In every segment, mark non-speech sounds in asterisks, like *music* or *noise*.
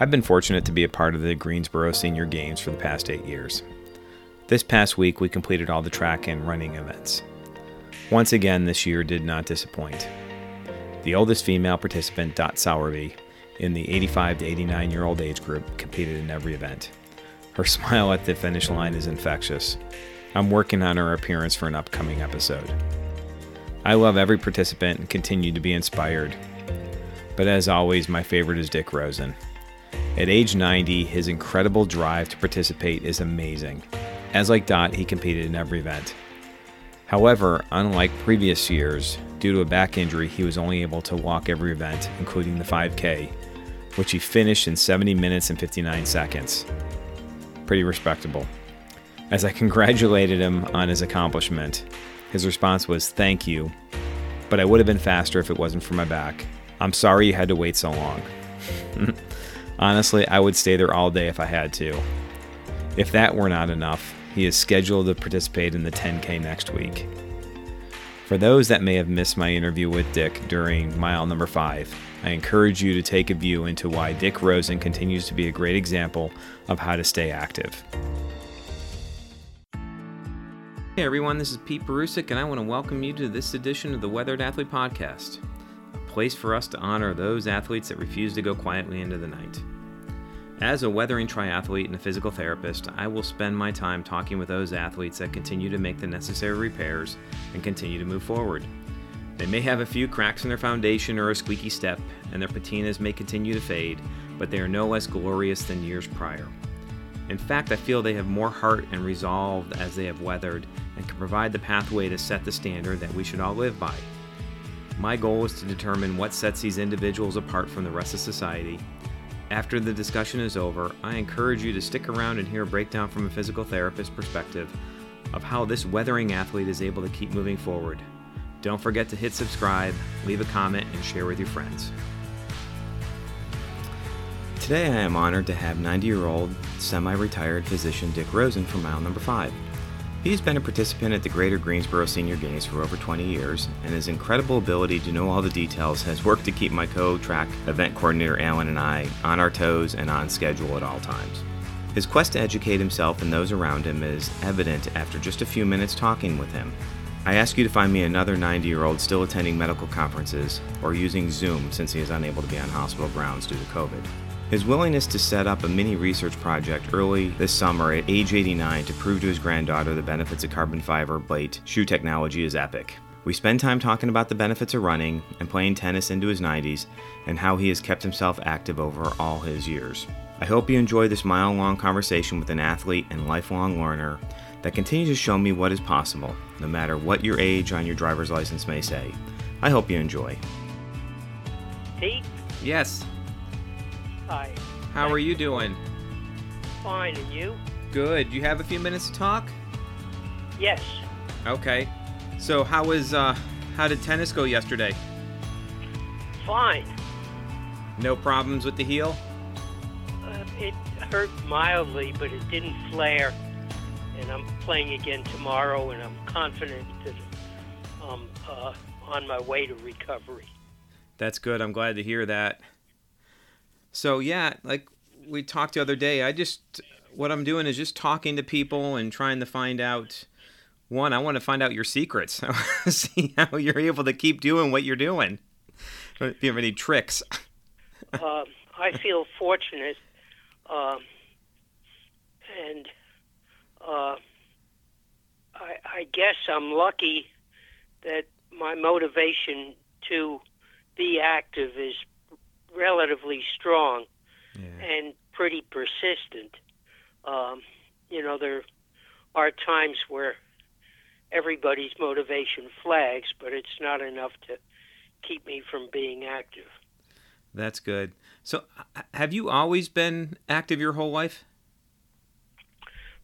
I've been fortunate to be a part of the Greensboro Senior Games for the past eight years. This past week, we completed all the track and running events. Once again, this year did not disappoint. The oldest female participant, Dot Sowerby, in the 85 to 89 year old age group, competed in every event. Her *laughs* smile at the finish line is infectious. I'm working on her appearance for an upcoming episode. I love every participant and continue to be inspired. But as always, my favorite is Dick Rosen. At age 90, his incredible drive to participate is amazing. As like Dot, he competed in every event. However, unlike previous years, due to a back injury, he was only able to walk every event, including the 5K, which he finished in 70 minutes and 59 seconds. Pretty respectable. As I *laughs* congratulated him on his accomplishment, his response was, Thank you, but I would have been faster if it wasn't for my back. I'm sorry you had to wait so long. *laughs* Honestly, I would stay there all day if I had to. If that were not enough, he is scheduled to participate in the 10K next week. For those that may have missed my interview with Dick during mile number 5, I encourage you to take a view into why Dick Rosen continues to be a great example of how to stay active. Hey everyone, this is Pete Perusik, and I want to welcome you to this edition of the Weathered Athlete Podcast, a place for us to honor those athletes that refuse to go quietly into the night. As a weathering triathlete and a physical therapist, I will spend my time talking with those athletes that continue to make the necessary repairs and continue to move forward. They may have a few cracks in their foundation or a squeaky step, and their patinas may continue to fade, but they are no less glorious than years prior. In fact, I feel they have more heart and resolve as they have weathered and can provide the pathway to set the standard that we should all live by. My goal is to determine what sets these individuals apart from the rest of society after the discussion is over, I encourage you to stick around and hear a breakdown from a physical therapist perspective of how this weathering athlete is able to keep moving forward. Don't forget to hit subscribe, leave a comment, and share with your friends. Today I am honored to have 90 year old semi retired physician Dick Rosen for mile number 5. He's been a participant at the Greater Greensboro Senior Games for over 20 years, and his incredible ability to know all the details has worked to keep my co track event coordinator Alan and I on our toes and on schedule at all times. His quest to educate himself and those around him is evident after just a few minutes talking with him. I ask you to find me another 90 year old still attending medical conferences or using Zoom since he is unable to be on hospital grounds due to COVID. His willingness to set up a mini research project early this summer at age 89 to prove to his granddaughter the benefits of carbon fiber plate shoe technology is epic. We spend time talking about the benefits of running and playing tennis into his 90s and how he has kept himself active over all his years. I hope you enjoy this mile long conversation with an athlete and lifelong learner that continues to show me what is possible, no matter what your age on your driver's license may say. I hope you enjoy. Pete? Yes. Hi. How are you doing? Fine, and you? Good. You have a few minutes to talk? Yes. Okay. So how was uh how did tennis go yesterday? Fine. No problems with the heel? Uh, it hurt mildly, but it didn't flare. And I'm playing again tomorrow, and I'm confident that I'm uh, on my way to recovery. That's good. I'm glad to hear that. So yeah, like we talked the other day, I just what I'm doing is just talking to people and trying to find out one, I want to find out your secrets. *laughs* See how you're able to keep doing what you're doing. If you have any tricks. uh, *laughs* I feel fortunate, um, and uh, I, I guess I'm lucky that my motivation to be active is relatively strong Yeah. and pretty persistent. Um, you know, there are times where everybody's motivation flags, but it's not enough to keep me from being active. That's good. So have you always been active your whole life?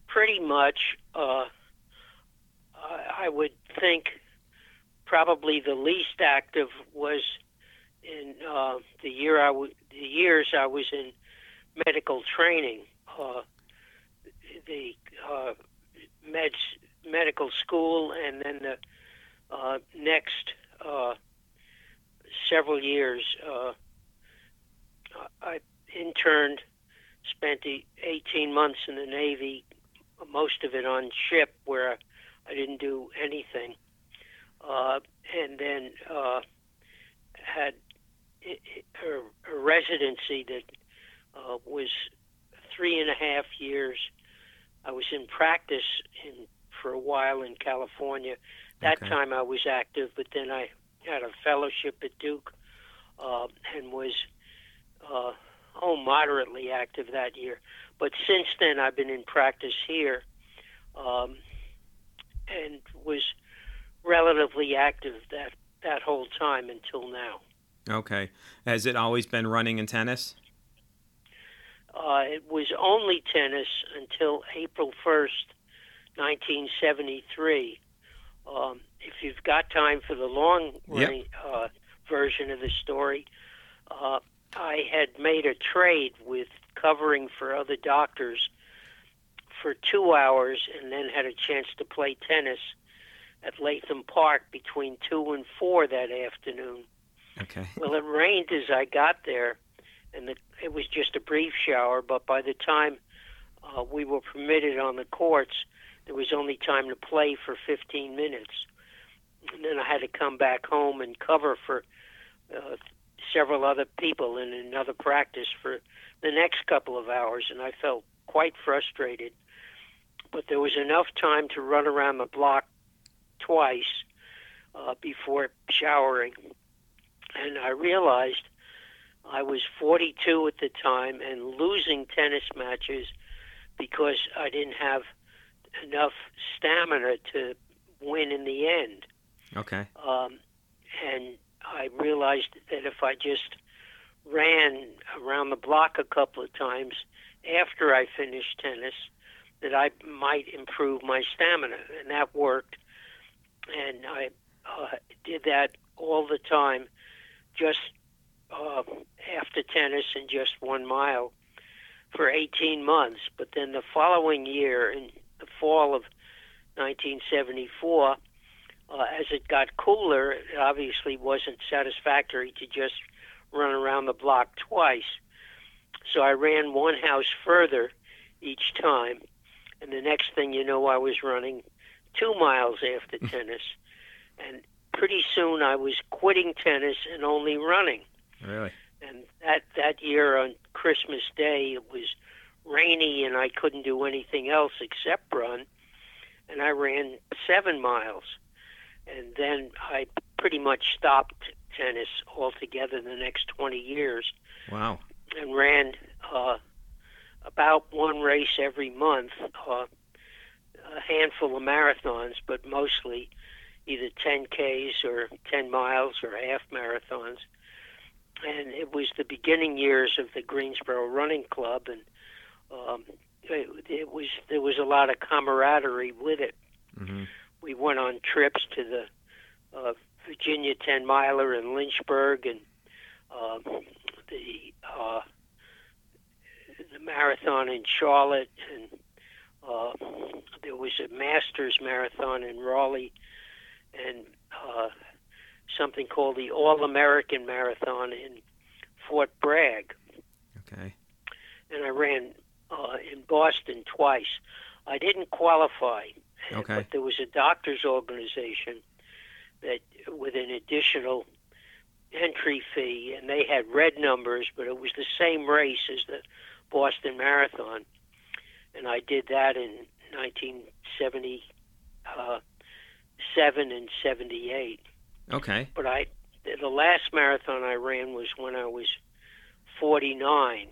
Pretty much, uh, I I would think probably the least active was in uh, the year I w- the years I was in medical training. Uh, the uh, med medical school, and then the uh, next uh, several years, uh, I interned, spent 18 months in the Navy, most of it on ship where I didn't do anything, uh, and then had a, a residency that uh, was three and a half years. I was in practice in for a while in California. That Okay. time I was active, but then I had a fellowship at Duke uh, and was uh, oh moderately active that year. But since then, I've been in practice here, um, and was relatively active that that whole time until now. Okay. Has it always been running and tennis? Uh, it was only tennis until April 1st, 1973. Um, if you've got time for the long Yep. uh, version of the story, uh, I had made a trade with covering for other doctors for two hours and then had a chance to play tennis at Latham Park between 2 and 4 that afternoon. Okay. Well, it rained as I got there, and the, it was just a brief shower. But by the time uh, we were permitted on the courts, there was only time to play for 15 minutes. And then I had to come back home and cover for uh, several other people in another practice for the next couple of hours, and I felt quite frustrated. But there was enough time to run around the block twice uh, before showering and I realized I was 42 at the time and losing tennis matches because I didn't have enough stamina to win in the end. Okay. Um, and I realized that if I just ran around the block a couple of times after I finished tennis, that I might improve my stamina, and that worked. And I uh, did that all the time, just uh, after tennis and just one mile for 18 months. But then the following year, in the fall of 1974, uh, as it got cooler, it obviously wasn't satisfactory to just run around the block twice. So I ran one house further each time, and the next thing you know, I was running two miles after tennis, and pretty soon I was quitting tennis and only running. Really? And that that year on Christmas Day, it was rainy, and I couldn't do anything else except run, and I ran seven miles, and then I pretty much stopped tennis altogether the next 20 years Wow. and ran uh, about one race every month, uh, a handful of marathons, but mostly either 10Ks or 10 miles or half marathons. And it was the beginning years of the Greensboro Running Club, and um, it, it was there was a lot of camaraderie with it. hmm We went on trips to the uh, Virginia 10 miler in Lynchburg and um, the uh, the marathon in Charlotte, and uh, there was a Masters marathon in Raleigh, and uh, something called the All American Marathon in Fort Bragg Okay. and I ran uh, in Boston twice. I didn't qualify, Okay. but there was a doctors' organization that, with an additional entry fee, and they had red numbers, but it was the same race as the Boston Marathon, and I did that in 1977 and 78 Okay. but I the last marathon I ran was when I was 49.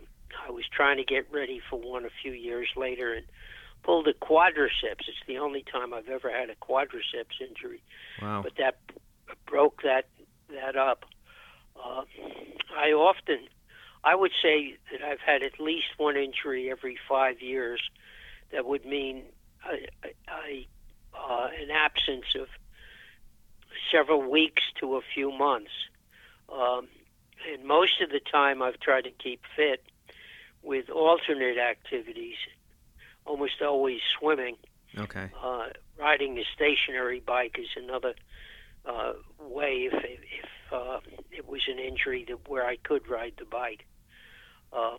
I was trying to get ready for one a few years later and pulled a quadriceps. It's the only time I've ever had a quadriceps injury, Wow. but that broke that that up. Uh, I often, I would say that I've had at least one injury every five years. That would mean I, a, a uh, an absence of several weeks to a few months. Um, and most of the time, I've tried to keep fit with alternate activities, almost always swimming. Okay. Uh, riding a stationary bike is another uh, way if, if uh, it was an injury that where I could ride the bike. Uh,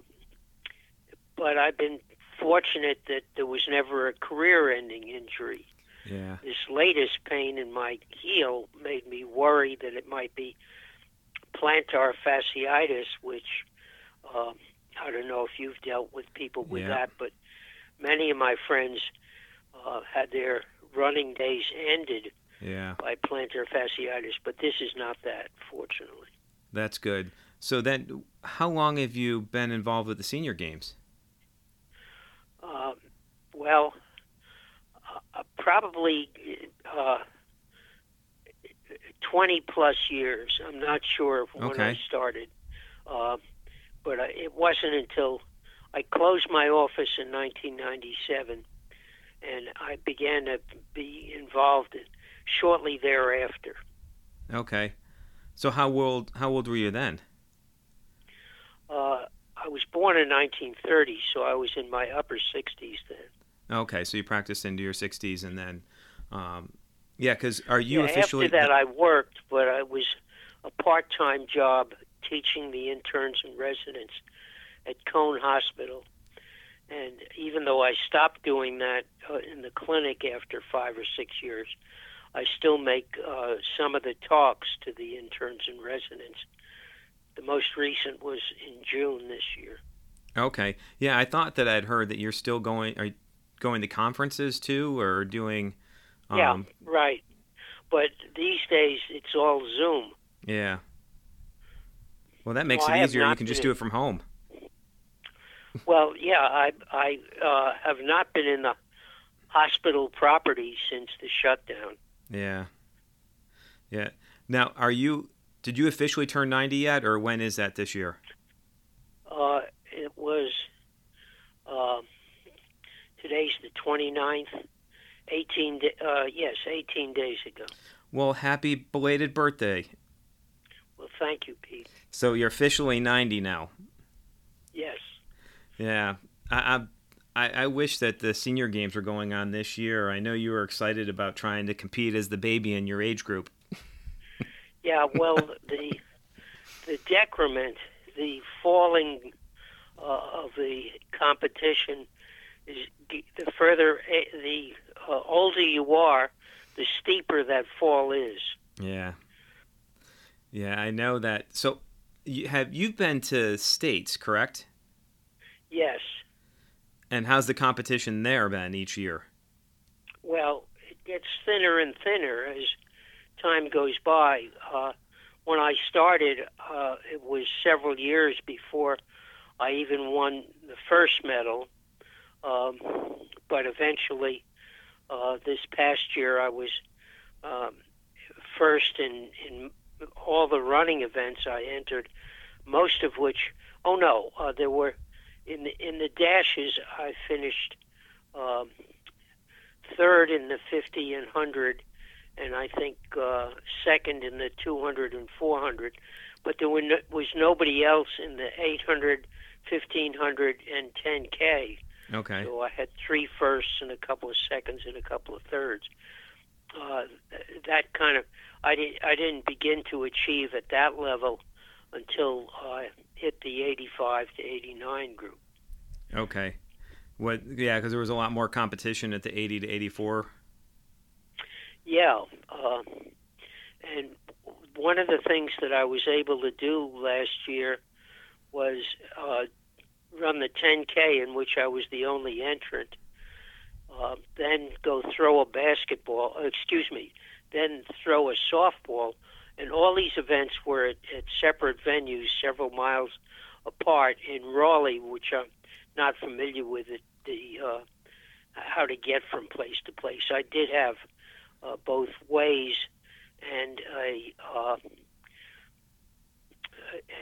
but I've been fortunate that there was never a career-ending injury. Yeah. This latest pain in my heel made me worry that it might be plantar fasciitis, which um, I don't know if you've dealt with people with Yeah. that, but many of my friends uh, had their running days ended Yeah. by plantar fasciitis, but this is not that, fortunately. That's good. So then, how long have you been involved with the senior games? Um, well, uh, probably uh, 20 plus years. I'm not sure when I started, uh, but I, it wasn't until I closed my office in 1997 and I began to be involved in, shortly thereafter. Okay. So how old how old were you then? Uh, I was born in 1930, so I was in my upper 60s then. Okay, so you practiced into your 60s and then um yeah, cuz are you Yeah, officially After that, I worked, but I was a part-time job teaching the interns and residents at Cone Hospital. And even though I stopped doing that uh, in the clinic after five or six years, I still make uh, some of the talks to the interns and residents. The most recent was in June this year. Okay. Yeah, I thought that I'd heard that you're still going are going to conferences too or doing um yeah, right. But these days, it's all Zoom. yeah. Well, that makes Well, it easier. You can just do it from home. Well, yeah, I I uh, have not been in the hospital property since the shutdown. Yeah. Yeah. Now, are you did you officially turn 90 yet or when is that this year? Uh, it was uh, today's the 29th. 18 da- uh, yes, 18 days ago. Well, happy belated birthday. Well, thank you, Pete. So you're officially 90 now. Yes. Yeah, I, I I wish that the senior games were going on this year. I know you were excited about trying to compete as the baby in your age group. *laughs* Yeah, well, the the decrement, the falling uh, of the competition the further eh, the uh, older you are, the steeper that fall is. Yeah, yeah, I know that. So, you have you've been to states, correct? Yes. And how's the competition there been each year? Well, it gets thinner and thinner as time goes by. Uh, when I started, uh, it was several years before I even won the first medal. Um, but eventually, uh, this past year, I was um, first in, in all the running events I entered, most of which, oh no, uh, there were in the in the dashes. I finished um, third in the 50 and 100, and I think uh, second in the 200 and 400. But there no, was nobody else in the 800, 1500, and 10K. Okay. So I had three firsts and a couple of seconds and a couple of thirds. Uh, that kind of I didn't I didn't begin to achieve at that level until I hit the 85 to 89 group. Okay. What? Yeah, because there was a lot more competition at the 80 to 84. Yeah, uh, and one of the things that I was able to do last year was uh, run the 10K, in which I was the only entrant. Uh, then go throw a basketball. uh, Excuse me. Then throw a softball, and all these events were at, at separate venues, several miles apart in Raleigh, which I'm not familiar with. It, the uh, how to get from place to place. I did have uh, both ways and a uh,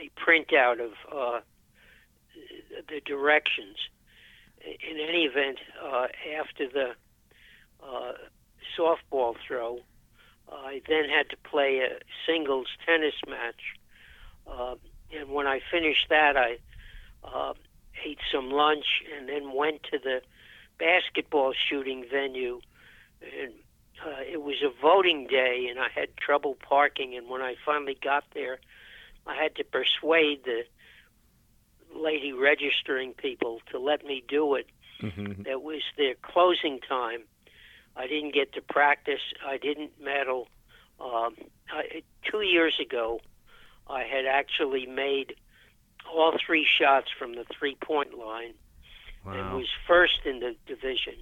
a printout of uh, the directions. In any event, uh, after the uh, softball throw, I then had to play a singles tennis match. Uh, and when I finished that, I uh, ate some lunch and then went to the basketball shooting venue. And uh, it was a voting day, and I had trouble parking. And when I finally got there, I had to persuade the lady registering people to let me do it. Mm-hmm. That was their closing time. I didn't get to practice. I didn't medal. Um, I, two years ago, I had actually made all three shots from the three point line and was first in the division.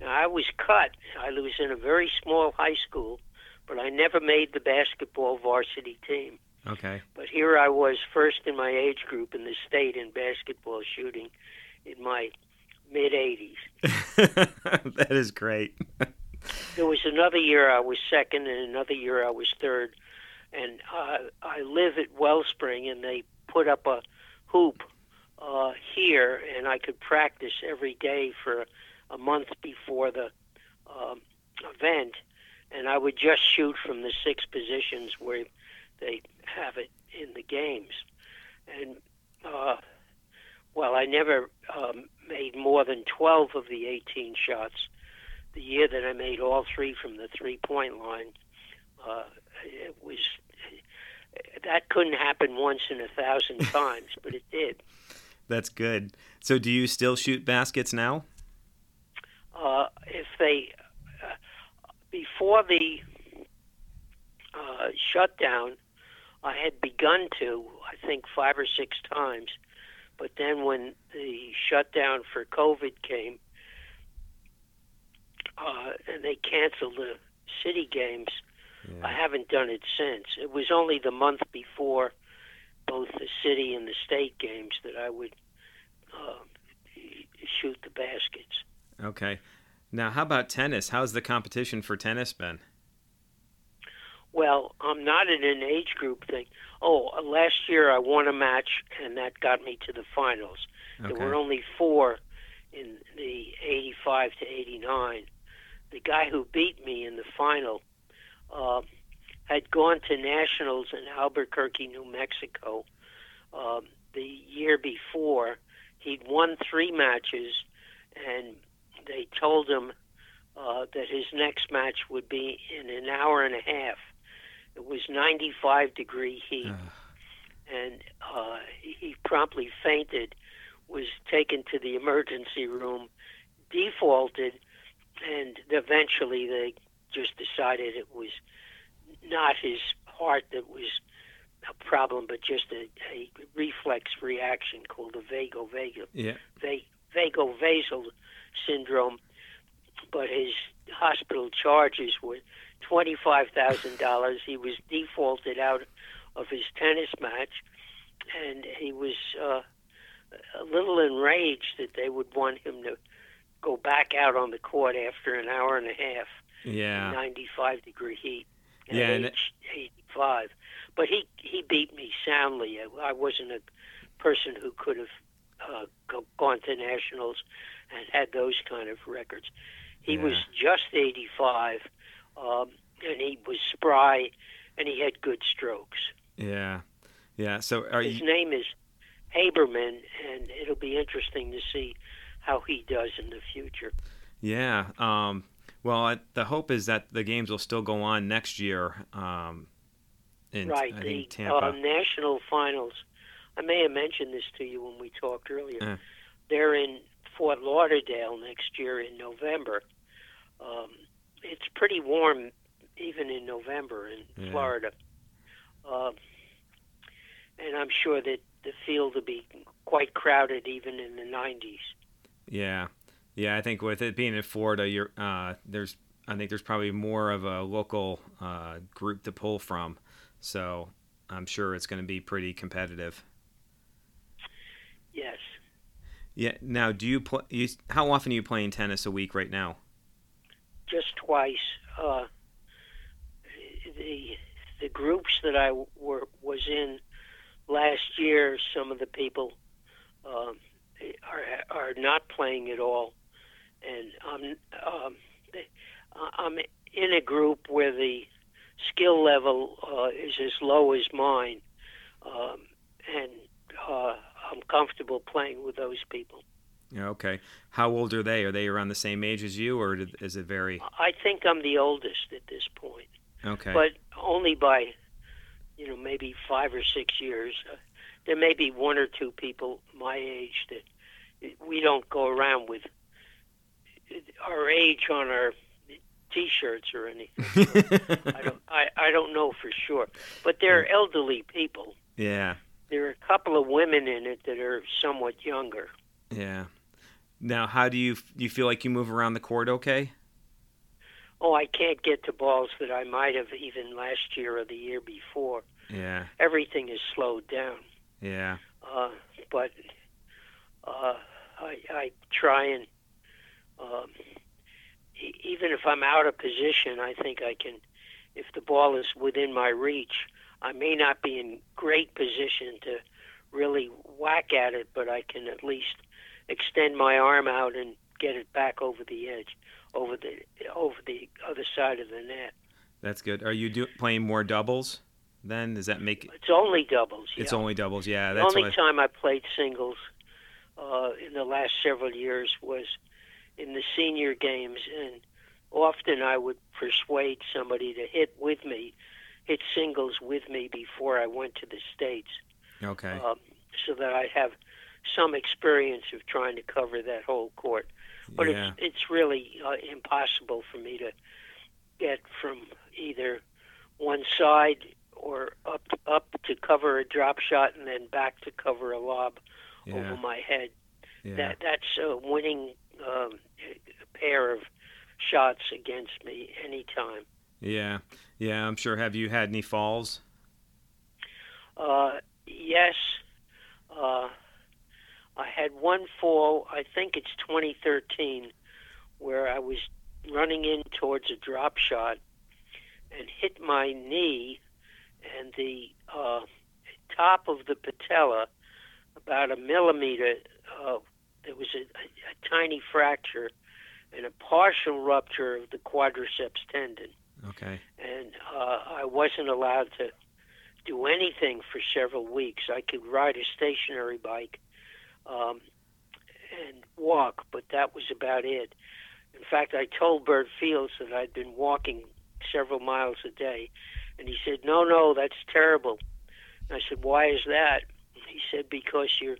Now, I was cut. I was in a very small high school, but I never made the basketball varsity team. Okay. But here I was, first in my age group in the state in basketball shooting in my mid 80s. *laughs* that is great. There was another year I was second, and another year I was third. And uh, I live at Wellspring, and they put up a hoop uh, here, and I could practice every day for a month before the um, event. And I would just shoot from the six positions where they have it in the games. And uh, well, I never um, made more than 12 of the 18 shots the year that I made all three from the three point line, uh, it was that couldn't happen once in a thousand *laughs* times, but it did. That's good. So, do you still shoot baskets now? Uh, if they uh, before the uh, shutdown, I had begun to, I think, five or six times, but then when the shutdown for COVID came, uh, and they canceled the city games. I haven't done it since. It was only the month before both the city and the state games that I would uh, shoot the baskets. Okay. Now, how about tennis? How's the competition for tennis been? Well, I'm not in an age group thing. Oh, uh, last year I won a match, and that got me to the finals. Okay. There were only four in the 85 to 89. The guy who beat me in the final uh, had gone to nationals in Albuquerque, New Mexico, um, the year before. He'd won three matches, and they told him uh, that his next match would be in an hour and a half. It was 95 degree heat and uh, he promptly fainted, was taken to the emergency room, defaulted, and eventually they just decided it was not his heart that was a problem, but just a, a reflex reaction called a vagovagal yeah. va- vasovagal syndrome. But his hospital charges were twenty-five thousand dollars. He was defaulted out of his tennis match, and he was uh, a little enraged that they would want him to go back out on the court after an hour and a half in Yeah. 95 degree heat at Yeah, and age 85. But he he beat me soundly. I, I wasn't a person who could have uh, gone to nationals and had those kind of records. He Yeah. was just 85, um, and he was spry, and he had good strokes. Yeah. Yeah. So, are His you? name is Haberman, and it'll be interesting to see how he does in the future. Yeah. Um, well, I, the hope is that the games will still go on next year. Um, in right, I the think Tampa. Uh, national finals. I may have mentioned this to you when we talked earlier. Uh. They're in Fort Lauderdale next year in November. Um, it's pretty warm even in November in Yeah. Florida. Um, and I'm sure that the field will be quite crowded even in the 90s. Yeah, yeah. I think with it being in Florida, you're uh, there's I think there's probably more of a local uh, group to pull from, so I'm sure it's going to be pretty competitive. Yes. Yeah. Now, do you play? You, how often are you playing tennis a week right now? Just twice. Uh, the the groups that I were was in last year, some of the people um, are are not playing at all, and I'm um, I'm in a group where the skill level uh, is as low as mine, um, and uh, I'm comfortable playing with those people. Yeah. Okay. How old are they? Are they around the same age as you, or is it very? I think I'm the oldest at this point. Okay. but only by you know maybe five or six years. Uh, there may be one or two people my age that we don't go around with our age on our T-shirts or anything. *laughs* I don't. I, I don't know for sure, but they're elderly people. Yeah. There are a couple of women in it that are somewhat younger. Yeah. Now, how do you you feel like you move around the court? Okay. Oh, I can't get to balls that I might have even last year or the year before. Yeah. Everything is slowed down. Yeah. Uh, but uh, I, I try and um, even if I'm out of position, I think I can. If the ball is within my reach, I may not be in great position to really whack at it, but I can at least extend my arm out and get it back over the edge, over the over the other side of the net. That's good. Are you do, playing more doubles? Then does that make it? It's only doubles. Yeah. It's only doubles. Yeah, The only time I played singles uh, in the last several years was in the senior games, and often I would persuade somebody to hit with me, hit singles with me before I went to the states, okay. um, so that I'd have some experience of trying to cover that whole court. But yeah. it's it's really uh, impossible for me to get from either one side or up up to cover a drop shot and then back to cover a lob Yeah. over my head. Yeah. That that's a winning um, pair of shots against me anytime. Yeah. Yeah. I'm sure. Have you had any falls? Uh, yes, uh, I had one fall. I think it's 2013, where I was running in towards a drop shot and hit my knee and the uh, top of the patella about a millimeter. Uh, there was a, a, a tiny fracture and a partial rupture of the quadriceps tendon Okay. and uh, I wasn't allowed to do anything for several weeks. I could ride a stationary bike um, and walk, but that was about it. In fact, I told Bert Fields that I'd been walking several miles a day, and he said, "No, no, that's terrible." And I said, "Why is that?" He said, "Because you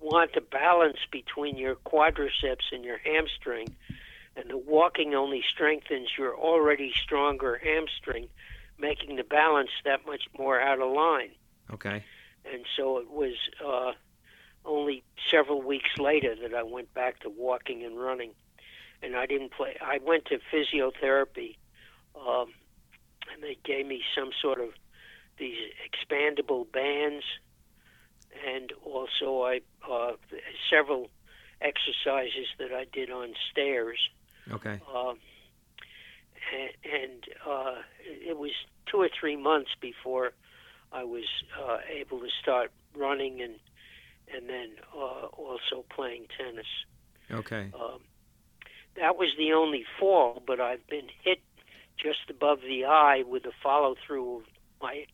want to balance between your quadriceps and your hamstring." and the walking only strengthens your already stronger hamstring, making the balance that much more out of line. Okay. And so it was uh, only several weeks later that I went back to walking and running, and I didn't play. I went to physiotherapy, um, and they gave me some sort of these expandable bands, and also I uh, several exercises that I did on stairs Okay. and, and uh, it was two or three months before I was uh, able to start running and and then uh, also playing tennis. Okay. Um, that was the only fall, but I've been hit just above the eye with a follow through of my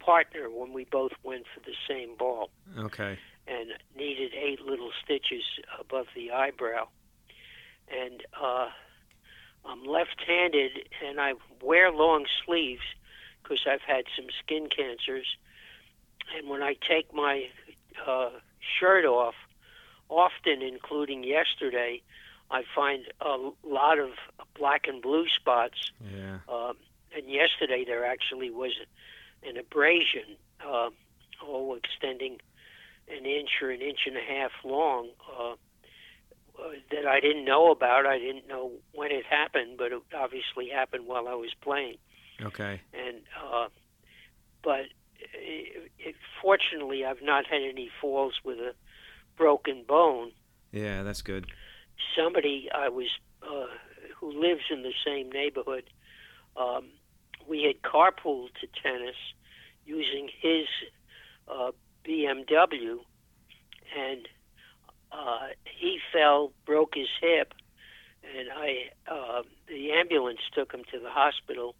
partner when we both went for the same ball Okay. and needed eight little stitches above the eyebrow. And uh, I'm left-handed, and I wear long sleeves because I've had some skin cancers. And when I take my uh, shirt off, often, including yesterday, I find a lot of black and blue spots. Yeah. Um, and yesterday there actually was an abrasion, uh, oh, extending an inch or an inch and a half long uh, uh, that I didn't know about. I didn't know when it happened, but it obviously happened while I was playing. Okay. And uh, but it, it, fortunately, I've not had any falls with a broken bone. Yeah, that's good. Somebody I was uh, who lives in the same neighborhood. Um, we had carpooled to tennis using his uh, BMW, and uh, he fell, broke his hip, and I uh, the ambulance took him to the hospital.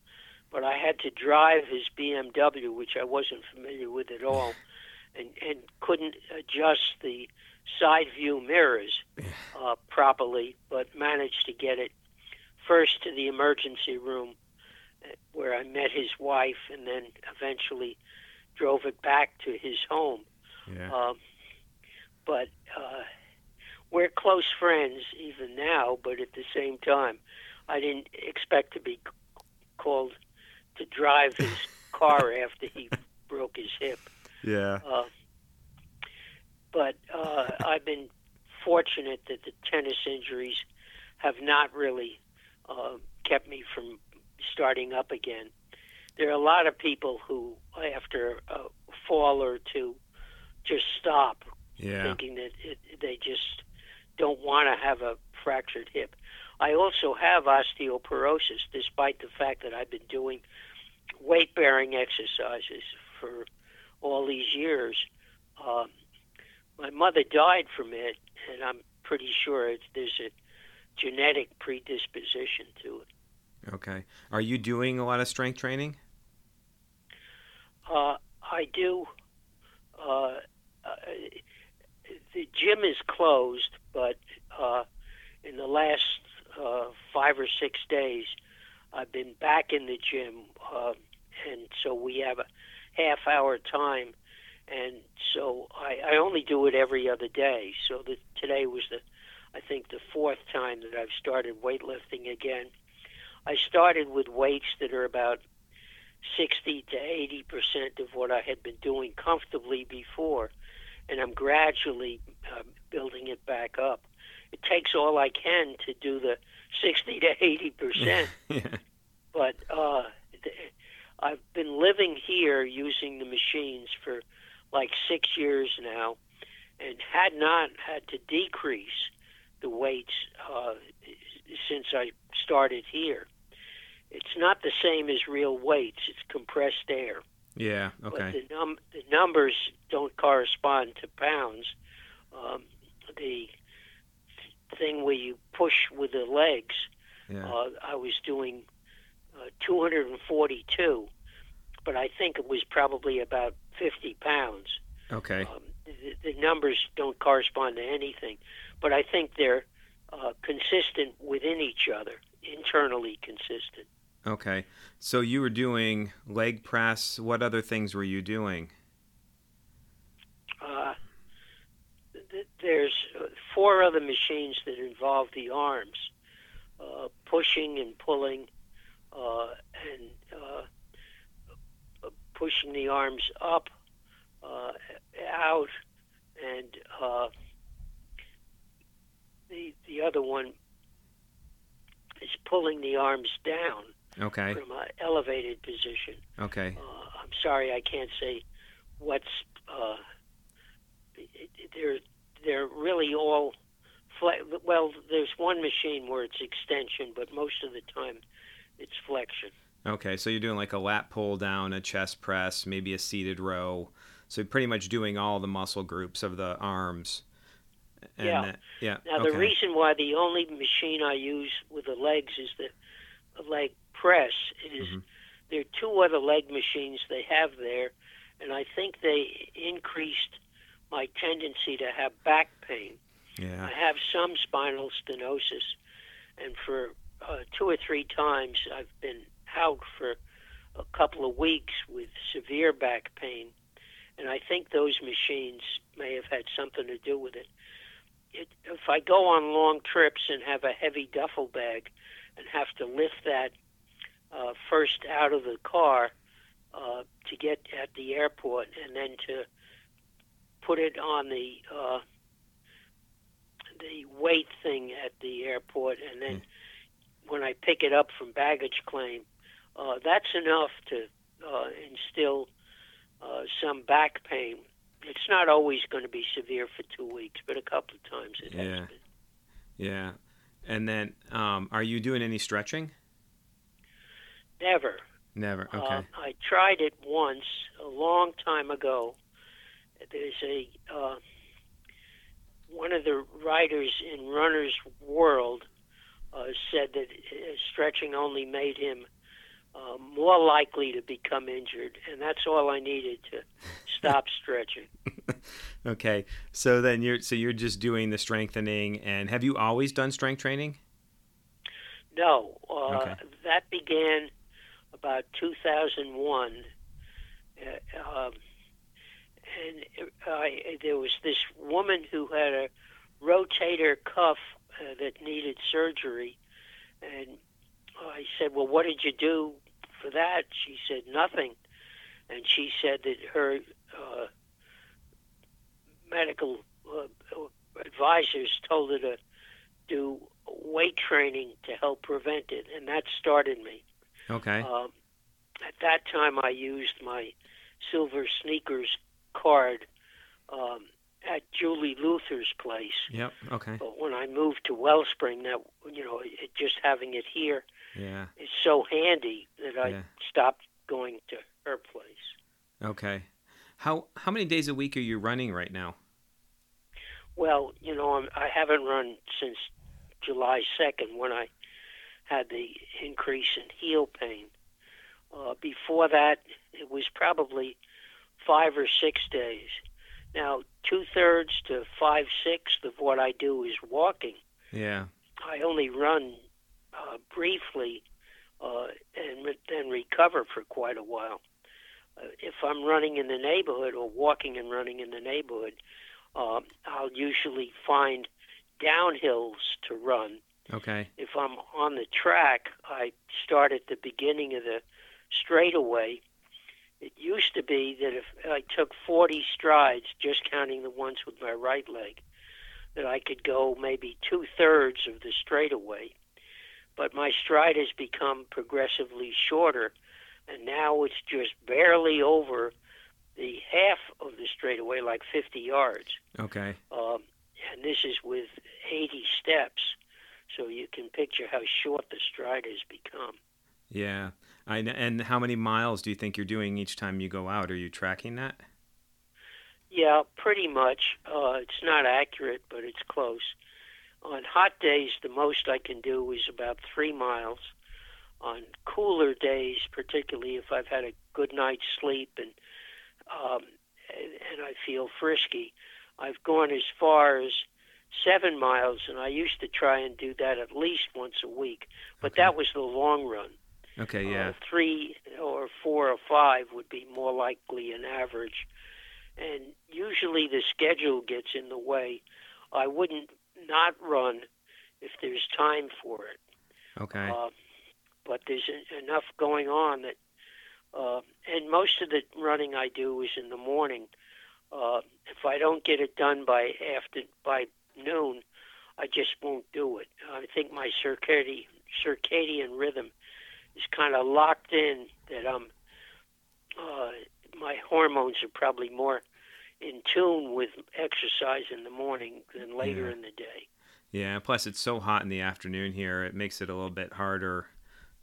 But I had to drive his BMW, which I wasn't familiar with at all, *sighs* and and couldn't adjust the side view mirrors *sighs* uh, properly, but managed to get it first to the emergency room uh, where I met his wife, and then eventually drove it back to his home. Yeah. Um, but uh, we're close friends even now. But at the same time, I didn't expect to be called to drive his car after he broke his hip. Yeah. Uh, but uh, I've been fortunate that the tennis injuries have not really uh, kept me from starting up again. There are a lot of people who, after a fall or two, just stop, Yeah. thinking that it, they just don't want to have a fractured hip. I also have osteoporosis, despite the fact that I've been doing weight bearing exercises for all these years. Um, my mother died from it, and I'm pretty sure it's, there's a genetic predisposition to it. Okay. Are you doing a lot of strength training? Uh, I do. Uh, uh, the gym is closed, but uh, in the last uh, five or six days, I've been back in the gym, uh, and so we have a half hour time, and so I, I only do it every other day. So the, today was the, I think, the fourth time that I've started weightlifting again. I started with weights that are about 60 to 80 percent of what I had been doing comfortably before, and I'm gradually uh, building it back up. It takes all I can to do the 60 to 80 *laughs* percent, yeah. but uh, th- I've been living here using the machines for like six years now, and had not had to decrease the weights uh, since I started here. It's not the same as real weights; it's compressed air. Yeah. But Okay. the, num- the numbers don't correspond to pounds. Um, the thing where you push with the legs, Yeah. uh, I was doing uh, 242, but I think it was probably about 50 pounds. Okay. Um, the, the numbers don't correspond to anything, but I think they're uh, consistent within each other, internally consistent. Okay. So you were doing leg press. What other things were you doing? Uh, th- there's uh, four other machines that involve the arms, uh, pushing and pulling, uh, and uh, pushing the arms up, uh, out, and uh, the the other one is pulling the arms down Okay. from an elevated position. Okay. Uh, I'm sorry, I can't say what's. Uh, it, it, they're they're really all. Fle- well, there's one machine where it's extension, but most of the time, it's flexion. Okay. So you're doing like a lat pull down, a chest press, maybe a seated row. So pretty much doing all the muscle groups of the arms. And Yeah. that- yeah. Now, okay. the reason why the only machine I use with the legs is the, leg press. Is- Mhm. there are two other leg machines they have there, and I think they increased my tendency to have back pain. Yeah. I have some spinal stenosis, and for uh, two or three times I've been out for a couple of weeks with severe back pain, and I think those machines may have had something to do with it. it if I go on long trips and have a heavy duffel bag and have to lift that uh, first out of the car uh, to get at the airport and then to put it on the uh, the weight thing at the airport, and then when I pick it up from baggage claim, uh, that's enough to uh, instill uh, some back pain. It's not always going to be severe for two weeks, but a couple of times it Yeah. has been. Yeah. And then, um, are you doing any stretching? Never. Never. Okay. Uh, I tried it once a long time ago. There's a uh, one of the writers in Runner's World uh, said that uh, stretching only made him uh, more likely to become injured, and that's all I needed to stop *laughs* stretching. okay. So then you're so you're just doing the strengthening, and have you always done strength training? No, uh, Okay. that began about 2001, uh, um, and I, there was this woman who had a rotator cuff uh, that needed surgery, and I said, "Well, what did you do for that?" She said, "Nothing," and she said that her uh, medical uh, advisors told her to do weight training to help prevent it, and that started me. Okay. Um, at that time, I used my Silver Sneakers card um, at Julie Luther's place. Yep. Okay. But when I moved to Wellspring, that you know, it, just having it here Yeah. is so handy that I Yeah. stopped going to her place. Okay. How how many days a week are you running right now? Well, you know, I'm, I haven't run since July 2nd when I had the increase in heel pain. Uh, before that, it was probably five or six days. Now, two thirds to five sixths of what I do is walking. Yeah. I only run uh, briefly uh, and re- then recover for quite a while. Uh, if I'm running in the neighborhood or walking and running in the neighborhood, um, I'll usually find downhills to run. Okay. If I'm on the track, I start at the beginning of the straightaway. It used to be that if I took 40 strides, just counting the ones with my right leg, that I could go maybe two thirds of the straightaway. But my stride has become progressively shorter, and now it's just barely over the half of the straightaway, like 50 yards. Okay. Um, and this is with 80 steps, so you can picture how short the stride has become. Yeah. I and how many miles do you think you're doing each time you go out? Are you tracking that? Yeah, pretty much. Uh, it's not accurate, but it's close. On hot days, the most I can do is about three miles. On cooler days, particularly if I've had a good night's sleep and um, and, and I feel frisky, I've gone as far as seven miles, and I used to try and do that at least once a week. But Okay. that was the long run. Okay. Yeah. Uh, three or four or five would be more likely an average. And usually the schedule gets in the way. I wouldn't not run if there's time for it. Okay. Uh, but there's en- enough going on that, uh, and most of the running I do is in the morning. Uh, if I don't get it done by after by noon, I just won't do it. I think my circadian circadian rhythm is kind of locked in that I'm. Uh, my hormones are probably more in tune with exercise in the morning than later Yeah. in the day. Yeah, plus it's so hot in the afternoon here, it makes it a little bit harder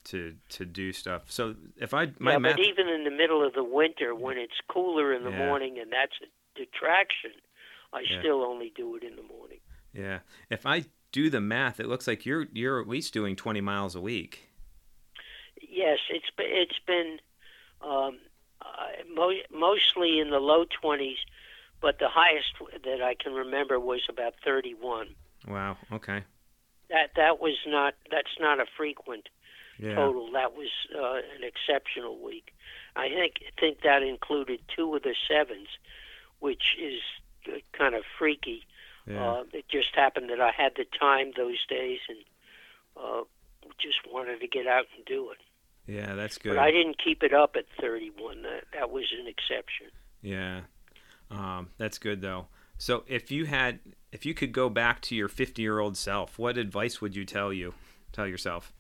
to to do stuff. So if I my yeah, math, but even in the middle of the winter, when it's cooler in the Yeah. morning and that's a detraction, I Yeah. still only do it in the morning. yeah, if I do the math, it looks like you're you're at least doing 20 miles a week. Yes, it's been, it's been um, uh, mo- mostly in the low twenties, but the highest that I can remember was about thirty-one. Wow. Okay. That that was not that's not a frequent Yeah. total. That was uh, an exceptional week. I think think that included two of the sevens, which is uh, kind of freaky. Yeah. Uh, it just happened that I had the time those days and uh, just wanted to get out and do it. Yeah, that's good. But I didn't keep it up at 31. That that was an exception. Yeah. Um, that's good though. So if you had if you could go back to your 50-year-old self, what advice would you tell you? Tell yourself.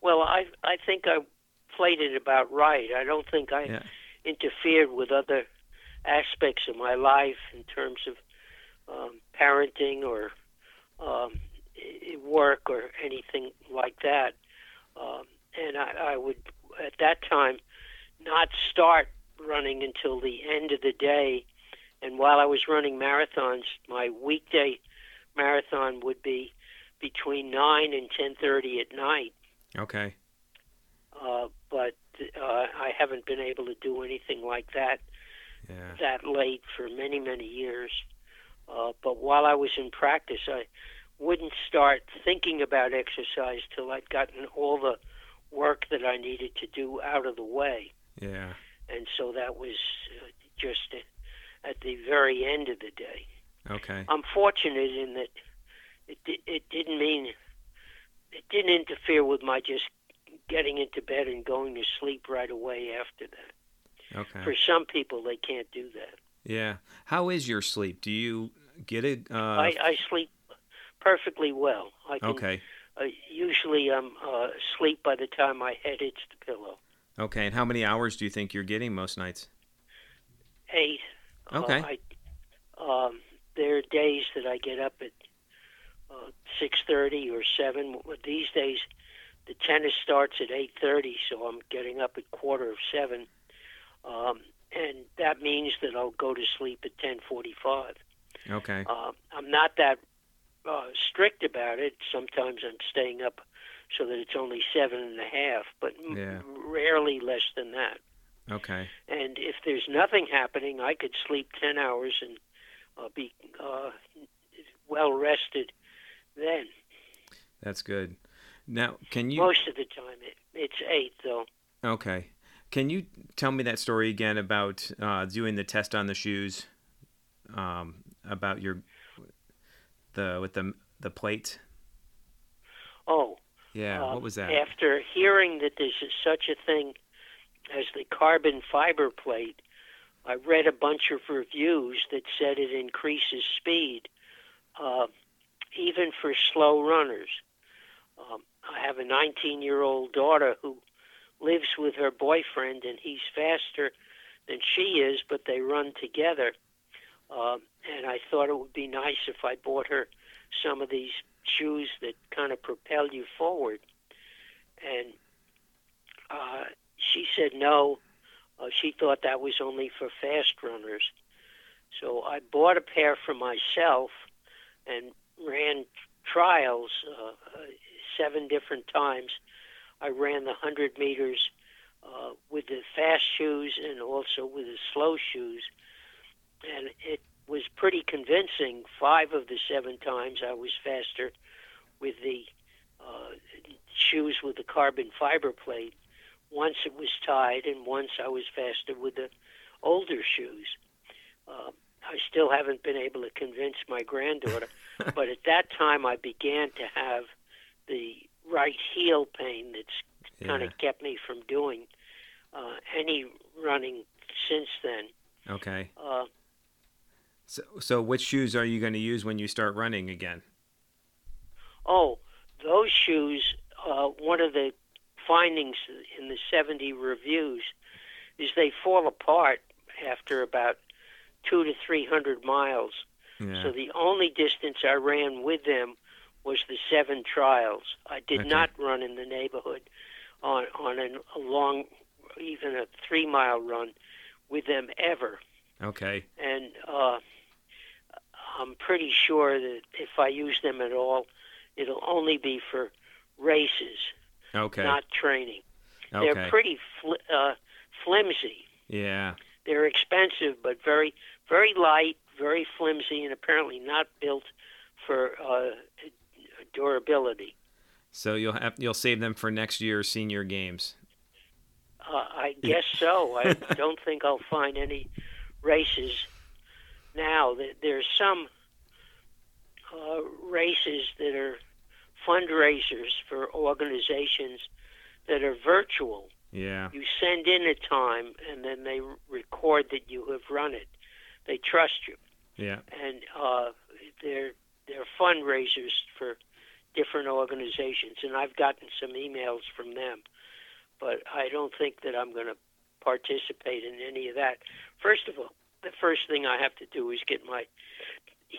Well, I I think I played it about right. I don't think I Yeah. interfered with other aspects of my life in terms of um, parenting or um, work or anything like that. Um, and I, I would, at that time, not start running until the end of the day. And while I was running marathons, my weekday marathon would be between nine and ten thirty at night. Okay. Uh, but uh, I haven't been able to do anything like that Yeah. that late for many, many years. Uh, but while I was in practice, I wouldn't start thinking about exercise till I'd gotten all the work that I needed to do out of the way. Yeah. and so that was uh, just at the very end of the day. Okay. I'm fortunate in that it it didn't mean it didn't interfere with my just getting into bed and going to sleep right away after that. Okay. For some people, they can't do that. Yeah. How is your sleep? Do you get it? Uh, I, I sleep perfectly well. I can, okay. Uh, usually, I'm uh, asleep by the time my head hits the pillow. Okay. And how many hours do you think you're getting most nights? Eight. Okay. Uh, I, um, there are days that I get up at uh, six thirty or seven. These days, the tennis starts at eight thirty, so I'm getting up at quarter of seven, um, and that means that I'll go to sleep at ten forty-five. Okay. Uh, I'm not that uh, strict about it. Sometimes I'm staying up so that it's only seven and a half, but m- Yeah. rarely less than that. Okay. And if there's nothing happening, I could sleep 10 hours and uh, be uh, well rested then. That's good. Now, can you? Most of the time, it, it's eight, though. Okay. Can you tell me that story again about uh, doing the test on the shoes? Um, about your the with the the plate. Oh, Yeah. um, what was that? After hearing that there's such a thing as the carbon fiber plate, I read a bunch of reviews that said it increases speed, uh, even for slow runners. Um, I have a 19 year old daughter who lives with her boyfriend, and he's faster than she is, but they run together. Um, and I thought it would be nice if I bought her some of these shoes that kind of propel you forward. And uh, she said no. Uh, she thought that was only for fast runners. So I bought a pair for myself and ran trials uh, uh, seven different times. I ran the 100 meters uh, with the fast shoes and also with the slow shoes. And it was pretty convincing. Five of the seven times I was faster with the uh, shoes with the carbon fiber plate. Once it was tied, and once I was faster with the older shoes. Uh, I still haven't been able to convince my granddaughter, *laughs* but at that time I began to have the right heel pain that's kind of kept me from doing uh, any running since then. Okay. Uh, So, so which shoes are you going to use when you start running again? Oh, those shoes, uh, one of the findings in the 70 reviews is they fall apart after about two to 300 miles. Yeah. So the only distance I ran with them was the seven trials. I did Okay. not run in the neighborhood on, on an, a long, even a three mile run with them ever okay. and uh, pretty sure that if I use them at all, it'll only be for races, Okay. not training. okay. They're pretty fl- uh, flimsy. yeah. They're expensive, but very, very light, very flimsy, and apparently not built for uh, durability. So you'll have you'll save them for next year's senior games. Uh, I *laughs* guess so. I don't think I'll find any races now. There's some uh, races that are fundraisers for organizations that are virtual. Yeah. You send in a time, and then they record that you have run it. They trust you, Yeah. and uh, they're they're fundraisers for different organizations. And I've gotten some emails from them but I don't think that I'm going to participate in any of that. First of all, the first thing I have to do is get my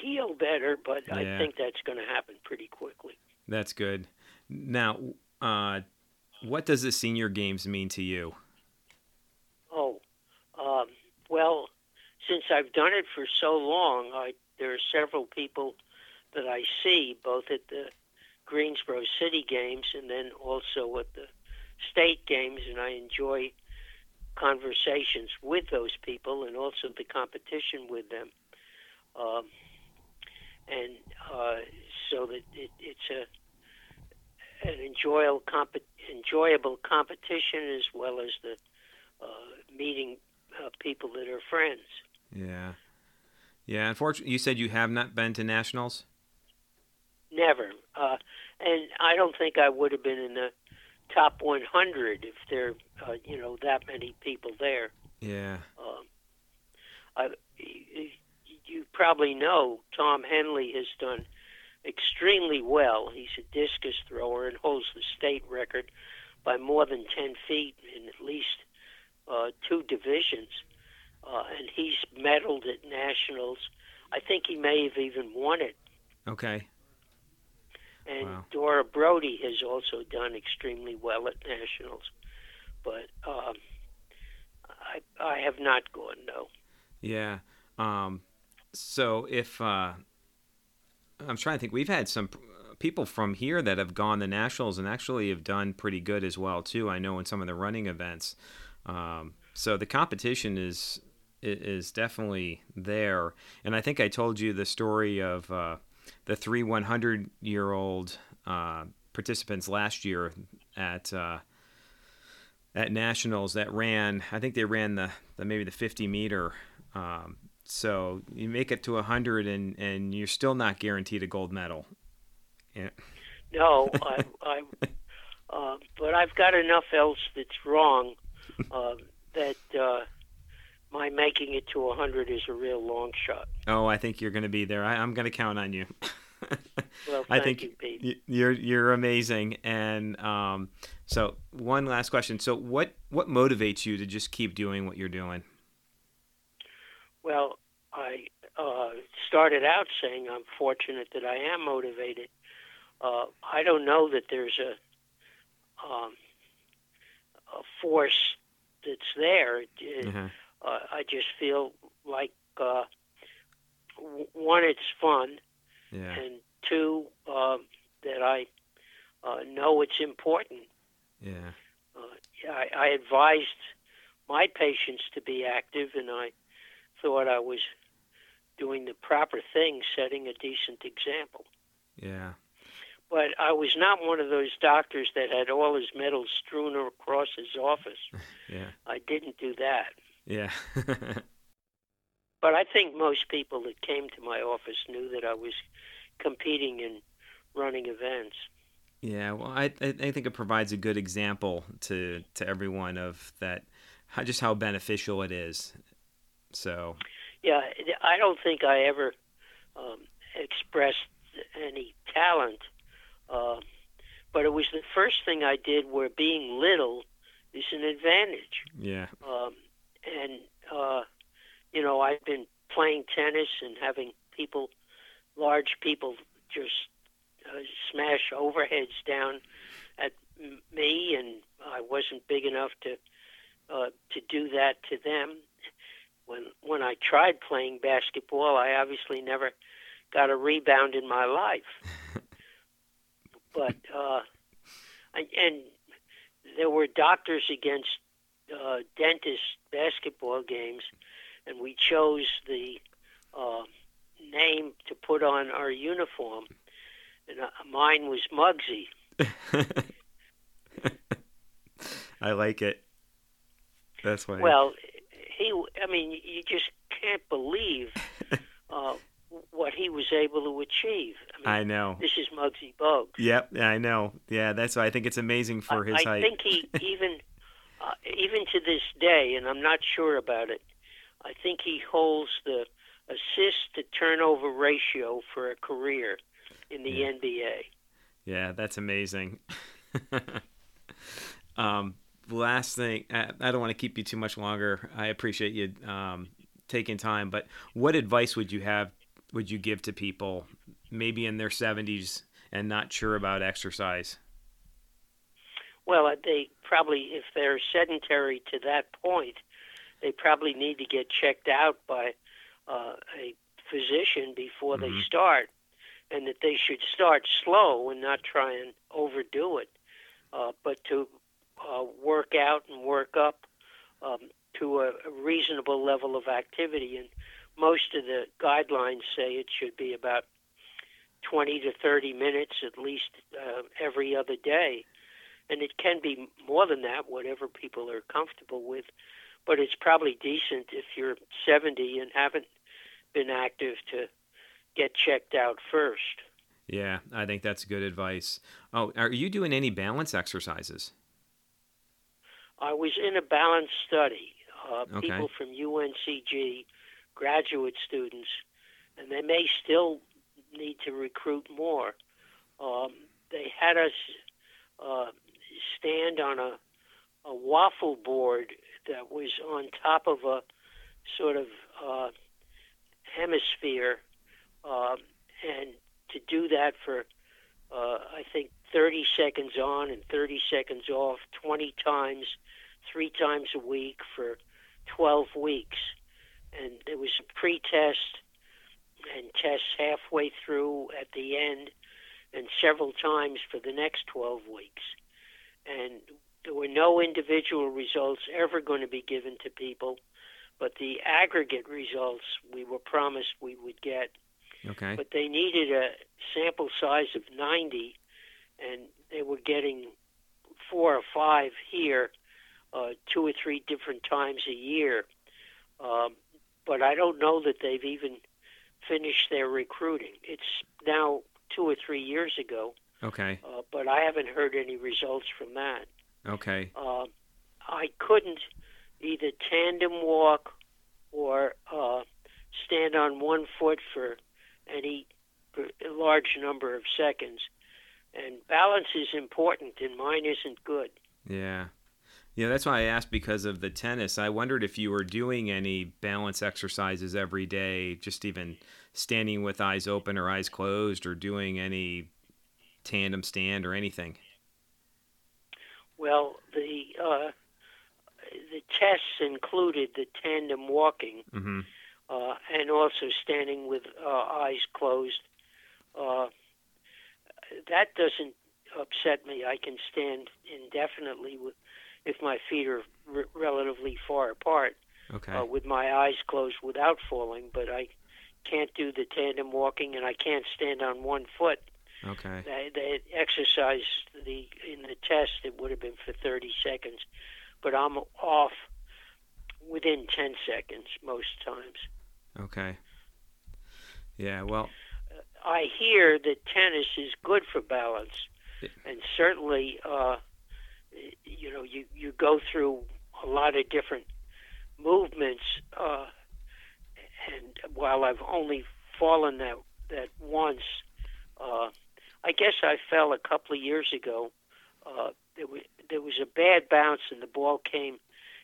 heel better, but Yeah. I think that's going to happen pretty quickly. That's good. Now, uh, what does the senior games mean to you? Oh, um, well, since I've done it for so long, I, there are several people that I see both at the Greensboro City Games and then also at the state games, and I enjoy conversations with those people and also the competition with them. Um, and uh, so that it, it's a an enjoyable comp- enjoyable competition as well as the uh, meeting uh, people that are friends. Yeah. Yeah. Unfortunately, you said you have not been to nationals. Never. Uh, and I don't think I would have been in the top 100 if there, uh, you know, that many people there. Yeah. Um, I, you probably know Tom Henley has done extremely well. He's a discus thrower and holds the state record by more than 10 feet in at least uh, two divisions. Uh, and he's medaled at nationals. I think he may have even won it. Okay. And Wow. Dora Brody has also done extremely well at nationals, but um, I I have not gone no. Yeah. Um, so if uh, I'm trying to think, we've had some people from here that have gone the nationals and actually have done pretty good as well too. I know in some of the running events. Um, so the competition is is definitely there. And I think I told you the story of uh, the three 100 year old uh, participants last year at. Uh, at nationals that ran i think they ran the, the maybe the 50 meter um, so you make it to 100 and, and you're still not guaranteed a gold medal yeah. No, *laughs* I I. Uh, but I've got enough else that's wrong uh, that uh, my making it to 100 is a real long shot. oh i think you're going to be there I, i'm going to count on you *laughs* Well, I thank think you, Pete. You're you're amazing and um, so one last question so what what motivates you to just keep doing what you're doing Well, I uh, started out saying I'm fortunate that I am motivated. Uh, I don't know that there's a um, a force that's there. It- uh uh, I just feel like uh, w- one, it's fun, yeah and two, um, that I uh, know it's important. yeah Uh, I, I advised my patients to be active, and I thought I was doing the proper thing, setting a decent example. yeah But I was not one of those doctors that had all his medals strewn across his office. *laughs* yeah I didn't do that. yeah *laughs* But I think most people that came to my office knew that I was competing in running events. Yeah, well, I I think it provides a good example to to everyone of that, how, just how beneficial it is. So Yeah, I don't think I ever um, expressed any talent, uh, but it was the first thing I did where being little is an advantage. yeah, Um, and, uh, you know, I've been playing tennis and having people, large people, just uh, smash overheads down at me, and I wasn't big enough to uh, to do that to them. When when I tried playing basketball, I obviously never got a rebound in my life. *laughs* but uh, and, and there were doctors against uh, dentist basketball games, and we chose the uh, name to put on our uniform, and uh, mine was Muggsy. *laughs* I like it. That's why. Well, he, I mean, you just can't believe *laughs* uh, what he was able to achieve. I mean, I know. this is Muggsy Bogues. Yep, I know. Yeah, that's why I think it's amazing for I, his I height. I think he *laughs* even uh, even to this day, and I'm not sure about it. I think he holds the assist to turnover ratio for a career in the Yeah. NBA. Yeah, that's amazing. *laughs* um, last thing, I, I don't want to keep you too much longer. I appreciate you um, taking time, but what advice would you have? Would you give to people maybe in their 70s and not sure about exercise? Well, uh, they probably, if they're sedentary to that point, they probably need to get checked out by uh, a physician before they Mhm. start, and that they should start slow and not try and overdo it, uh, but to uh, work out and work up um, to a, reasonable level of activity. And most of the guidelines say it should be about 20 to 30 minutes at least uh, every other day and it can be more than that, whatever people are comfortable with. but it's probably decent if you're 70 and haven't been active to get checked out first. Yeah, I think that's good advice. Oh, are you doing any balance exercises? I was in a balanced study. Uh, Okay. People from UNCG, graduate students, and they may still need to recruit more. Um, they had us uh, stand on a, a waffle board that was on top of a sort of uh, hemisphere, um, and to do that for uh, I think 30 seconds on and 30 seconds off, 20 times, three times a week for 12 weeks. And there was a pre-test and tests halfway through at the end, and several times for the next 12 weeks. And there were no individual results ever going to be given to people, but the aggregate results we were promised we would get Okay. but they needed a sample size of 90, and they were getting four or five here, uh, two or three different times a year. Um, but I don't know that they've even finished their recruiting. It's now two or three years ago, Okay. uh, but I haven't heard any results from that. Okay. Uh, I couldn't either tandem walk or uh, stand on one foot for any large number of seconds. And balance is important, and mine isn't good. Yeah. Yeah, that's why I asked because of the tennis. I wondered if you were doing any balance exercises every day, just even standing with eyes open or eyes closed, or doing any tandem stand or anything. Well, the uh, the tests included the tandem walking Mm-hmm. uh, and also standing with uh, eyes closed. That doesn't upset me. I can stand indefinitely with, if my feet are r- relatively far apart Okay. uh, with my eyes closed without falling, but I can't do the tandem walking and I can't stand on one foot. Okay. They, they exercise the in the test. It would have been for 30 seconds, but I'm off within 10 seconds most times. Okay. Yeah. Well. I hear that tennis is good for balance, and certainly, uh, you know, you you go through a lot of different movements. Uh, and while I've only fallen that that once, uh, I guess I fell a couple of years ago. Uh, there was there was a bad bounce, and the ball came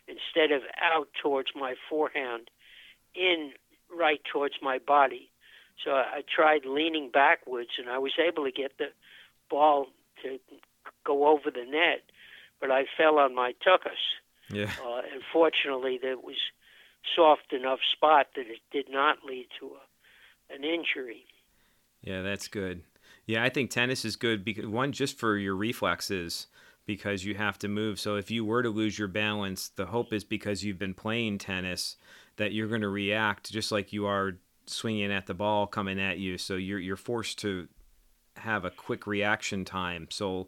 instead of out towards my forehand, in right towards my body. So I, tried leaning backwards, and I was able to get the ball to go over the net, but I fell on my tuckus. Yeah. Uh, and fortunately, there was soft enough spot that it did not lead to a, an injury. Yeah, that's good. Yeah, I think tennis is good because one just for your reflexes because you have to move. So if you were to lose your balance, the hope is because you've been playing tennis that you're going to react just like you are swinging at the ball coming at you. So you're you're forced to have a quick reaction time. So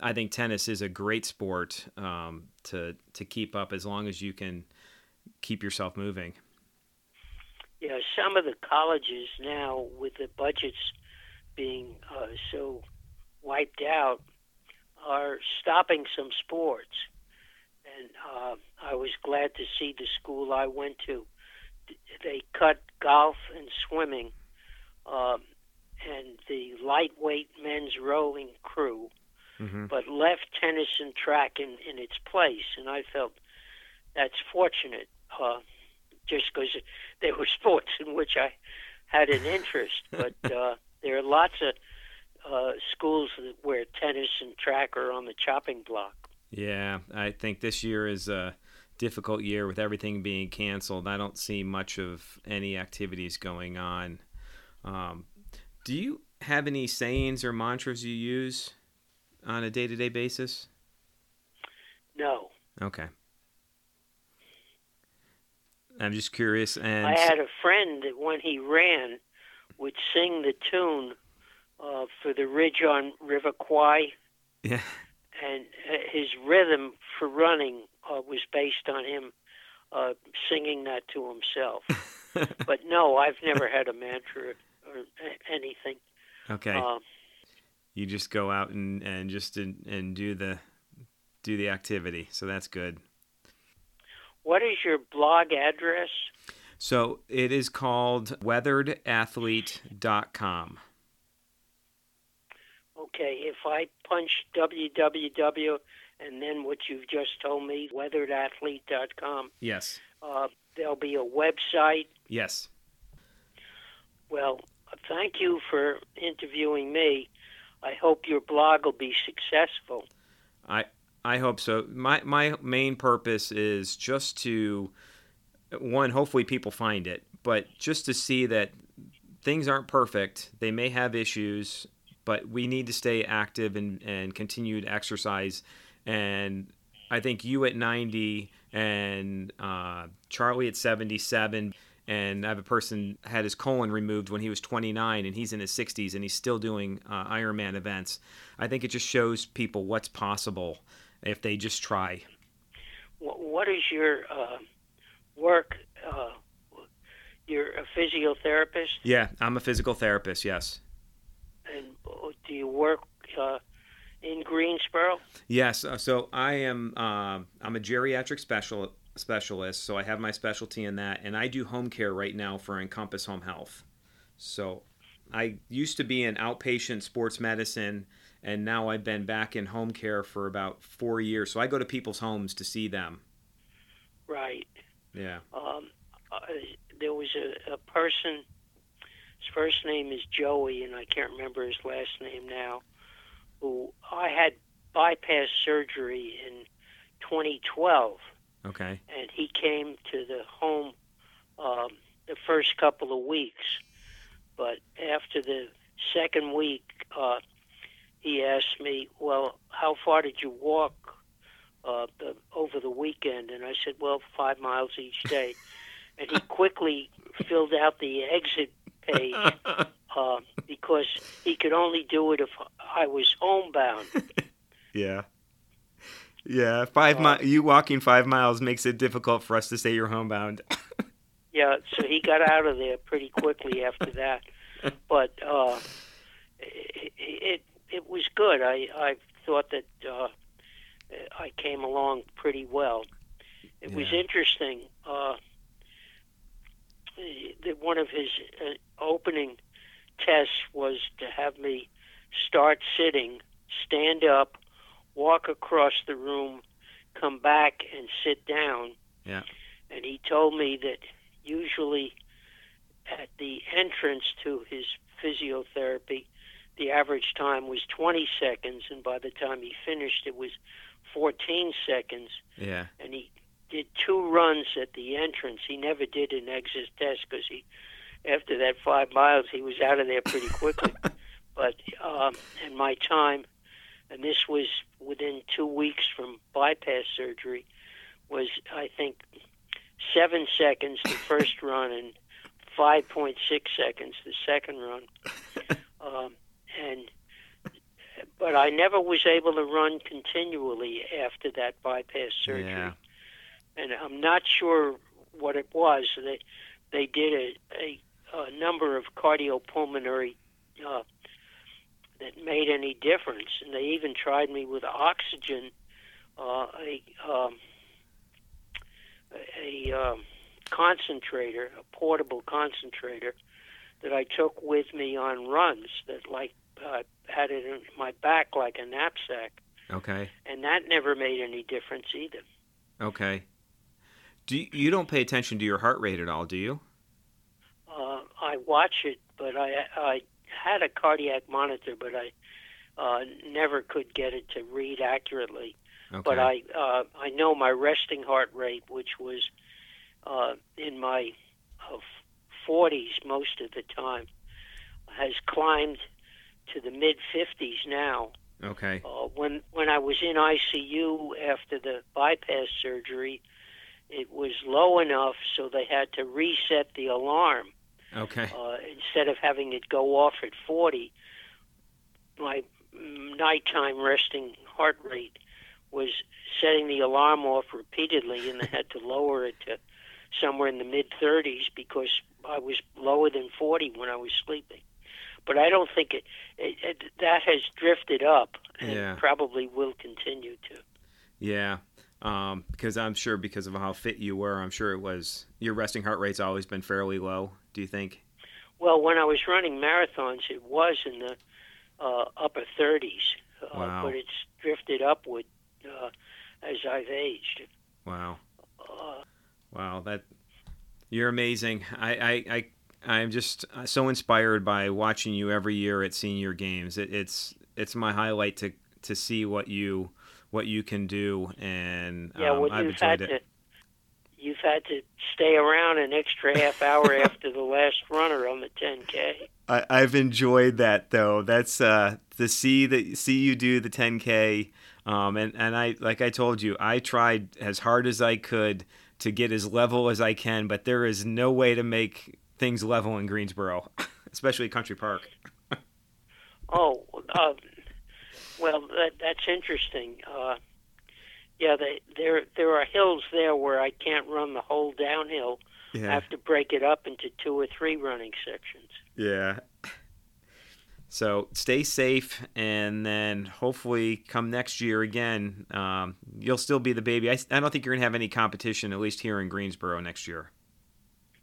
I think tennis is a great sport um, to to keep up as long as you can keep yourself moving. Yeah, some of the colleges now, with the budgets being uh, so wiped out, are stopping some sports. And uh, I was glad to see the school I went to. They cut golf and swimming, um, and the lightweight men's rowing crew, hmm but left tennis and track in, in its place. And I felt that's fortunate, uh, just because they were *laughs* sports in which I had an interest. *laughs* But uh, there are lots of uh, schools that- where tennis and track are on the chopping block. Yeah, I think this year is a difficult year with everything being canceled. I don't see much of any activities going on. Um, do you have any sayings or mantras you use on a day to day basis? No, Okay. I'm just curious. And I had a friend that when he ran would sing the tune uh, for the Bridge on River Kwai, yeah, and uh, his rhythm for running uh, was based on him uh, singing that to himself. *laughs* but no, I've never had a mantra or anything. Okay. Um, you just go out and and just and, and do the do the activity. So that's good. What is your blog address? So it is called weatheredathlete.com. Okay, if I punch www and then what you've just told me, weatheredathlete.com. Yes. Uh, there'll be a website. Yes. Well, thank you for interviewing me. I hope your blog will be successful. I I hope so. My my main purpose is just to one, hopefully people find it, but just to see that things aren't perfect. They may have issues, but we need to stay active and, and continue to exercise. And I think you at 90 and uh, Charlie at 77 and I have a person had his colon removed when he was 29 and he's in his 60s and he's still doing uh, Ironman events. I think it just shows people what's possible if they just try. What is your uh, work? Uh, you're a physiotherapist. Yeah, I'm a physical therapist. Yes. And do you work uh, in Greensboro? Yes. Uh, so I am. Uh, I'm a geriatric special specialist. So I have my specialty in that, and I do home care right now for Encompass Home Health. So I used to be in outpatient sports medicine and now I've been back in home care for about four years. So I go to people's homes to see them. Right. Yeah. Um, uh, there was a, a person. His first name is Joey, and I can't remember his last name now. Who I had bypass surgery in 2012. Okay. And he came to the home um, the first couple of weeks, but after the second week, uh, he asked me, "Well, how far did you walk uh, the, over the weekend?" And I said, "Well, five miles each day." and he quickly filled out the exit page *laughs* uh, because he could only do it if I was homebound. *laughs* yeah. Yeah, five uh, mi- you walking five miles makes it difficult for us to say you're homebound. *laughs* yeah, so he got out of there pretty quickly after that. But uh, it, it it was good. I I thought that uh, I came along pretty well. It yeah. was interesting. Uh, that one of his uh, opening tests was to have me start sitting, stand up, walk across the room, come back and sit down. Yeah. And he told me that usually at the entrance to his physiotherapy, the average time was 20 seconds, and by the time he finished, it was 14 seconds. Yeah. And he did two runs at the entrance. He never did an exit test because he, after that five miles, he was out of there pretty quickly. *laughs* but um, and my time, and this was within two weeks from bypass surgery, was I think seven seconds the first *laughs* run and 5.6 seconds the second run. *laughs* Um, and but I never was able to run continually after that bypass surgery. Yeah. And I'm not sure what it was. They they did a, a, a number of cardiopulmonary uh, that made any difference, and they even tried me with oxygen, uh, a um, a um, concentrator, a portable concentrator that I took with me on runs that like uh, had it in my back like a knapsack. Okay. And that never made any difference either. Okay. Do you, you don't pay attention to your heart rate at all, do you? Uh, I watch it, but I I had a cardiac monitor, but I uh, never could get it to read accurately. Okay. But I uh, I know my resting heart rate, which was uh, in my uh, 40s most of the time, has climbed to the mid 50s now. Okay. Uh, when when I was in ICU after the bypass surgery, it was low enough so they had to reset the alarm. Okay. Uh, instead of having it go off at 40, my nighttime resting heart rate was setting the alarm off repeatedly, and I had to lower it to somewhere in the mid 30s because I was lower than 40 when I was sleeping. But I don't think it, it, it that has drifted up, and Yeah. probably will continue to. Yeah. Um, because I'm sure because of how fit you were, I'm sure it was your resting heart rate's always been fairly low. Do you think? Well, when I was running marathons, it was in the uh, upper 30s, uh, Wow. but it's drifted upward uh, as I've aged. Wow. Uh, Wow, that you're amazing. I I, I I'm just so inspired by watching you every year at senior games. It, it's it's my highlight to to see what you what you can do, and yeah, um, well, I've enjoyed it. to you've had to stay around an extra half hour *laughs* after the last runner on the 10k. I, I've enjoyed that though. That's uh, to see that see you do the 10k, um, and and I like I told you, I tried as hard as I could to get as level as I can, but there is no way to make things level in Greensboro, *laughs* especially Country Park. *laughs* Oh, uh, well, that, that's interesting. Uh, yeah, they, there there are hills there where I can't run the whole downhill. I have to break it up into two or three running sections. yeah. So stay safe, and then hopefully come next year again, um, you'll still be the baby. I, I don't think you're gonna have any competition, at least here in Greensboro next year.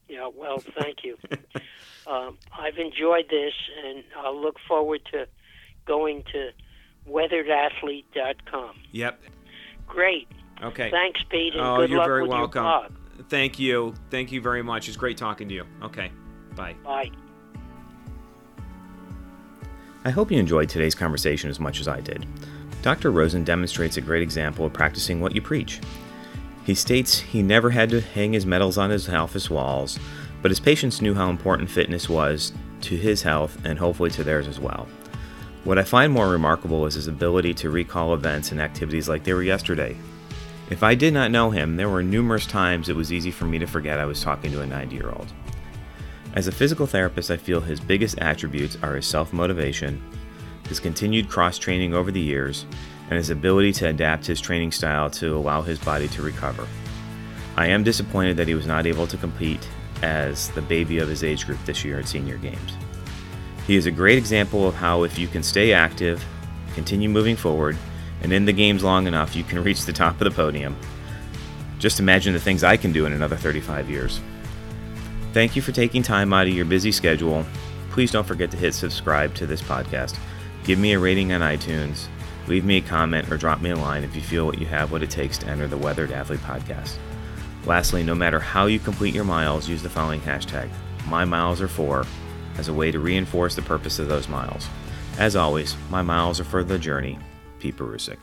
Yeah, well, thank you. *laughs* um, I've enjoyed this, and I'll look forward to going to weatheredathlete.com. Yep. Great. Okay. Thanks, Pete, and Oh, good you're luck very with welcome. your blog. Thank you. Thank you very much. It's great talking to you. Okay. Bye. Bye. I hope you enjoyed today's conversation as much as I did. Dr. Rosen demonstrates a great example of practicing what you preach. He states he never had to hang his medals on his office walls, but his patients knew how important fitness was to his health and hopefully to theirs as well. What I find more remarkable is his ability to recall events and activities like they were yesterday. If I did not know him, there were numerous times it was easy for me to forget I was talking to a 90 year old. As a physical therapist, I feel his biggest attributes are his self motivation, his continued cross training over the years, and his ability to adapt his training style to allow his body to recover. I am disappointed that he was not able to compete as the baby of his age group this year at Senior Games. He is a great example of how, if you can stay active, continue moving forward, and in the games long enough, you can *laughs* reach the top of the podium. Just imagine the things I can do in another 35 years. Thank you for taking time out of your busy schedule. Please don't forget to hit subscribe to this podcast. Give me a rating on iTunes. Leave me a comment or drop me a line if you feel what you have what it takes to enter the Weathered Athlete podcast. Lastly, no matter how you complete your miles, use the following hashtag, my miles are for, as a way to reinforce the purpose of those miles. As always, my miles are for the journey. Pete Perusik.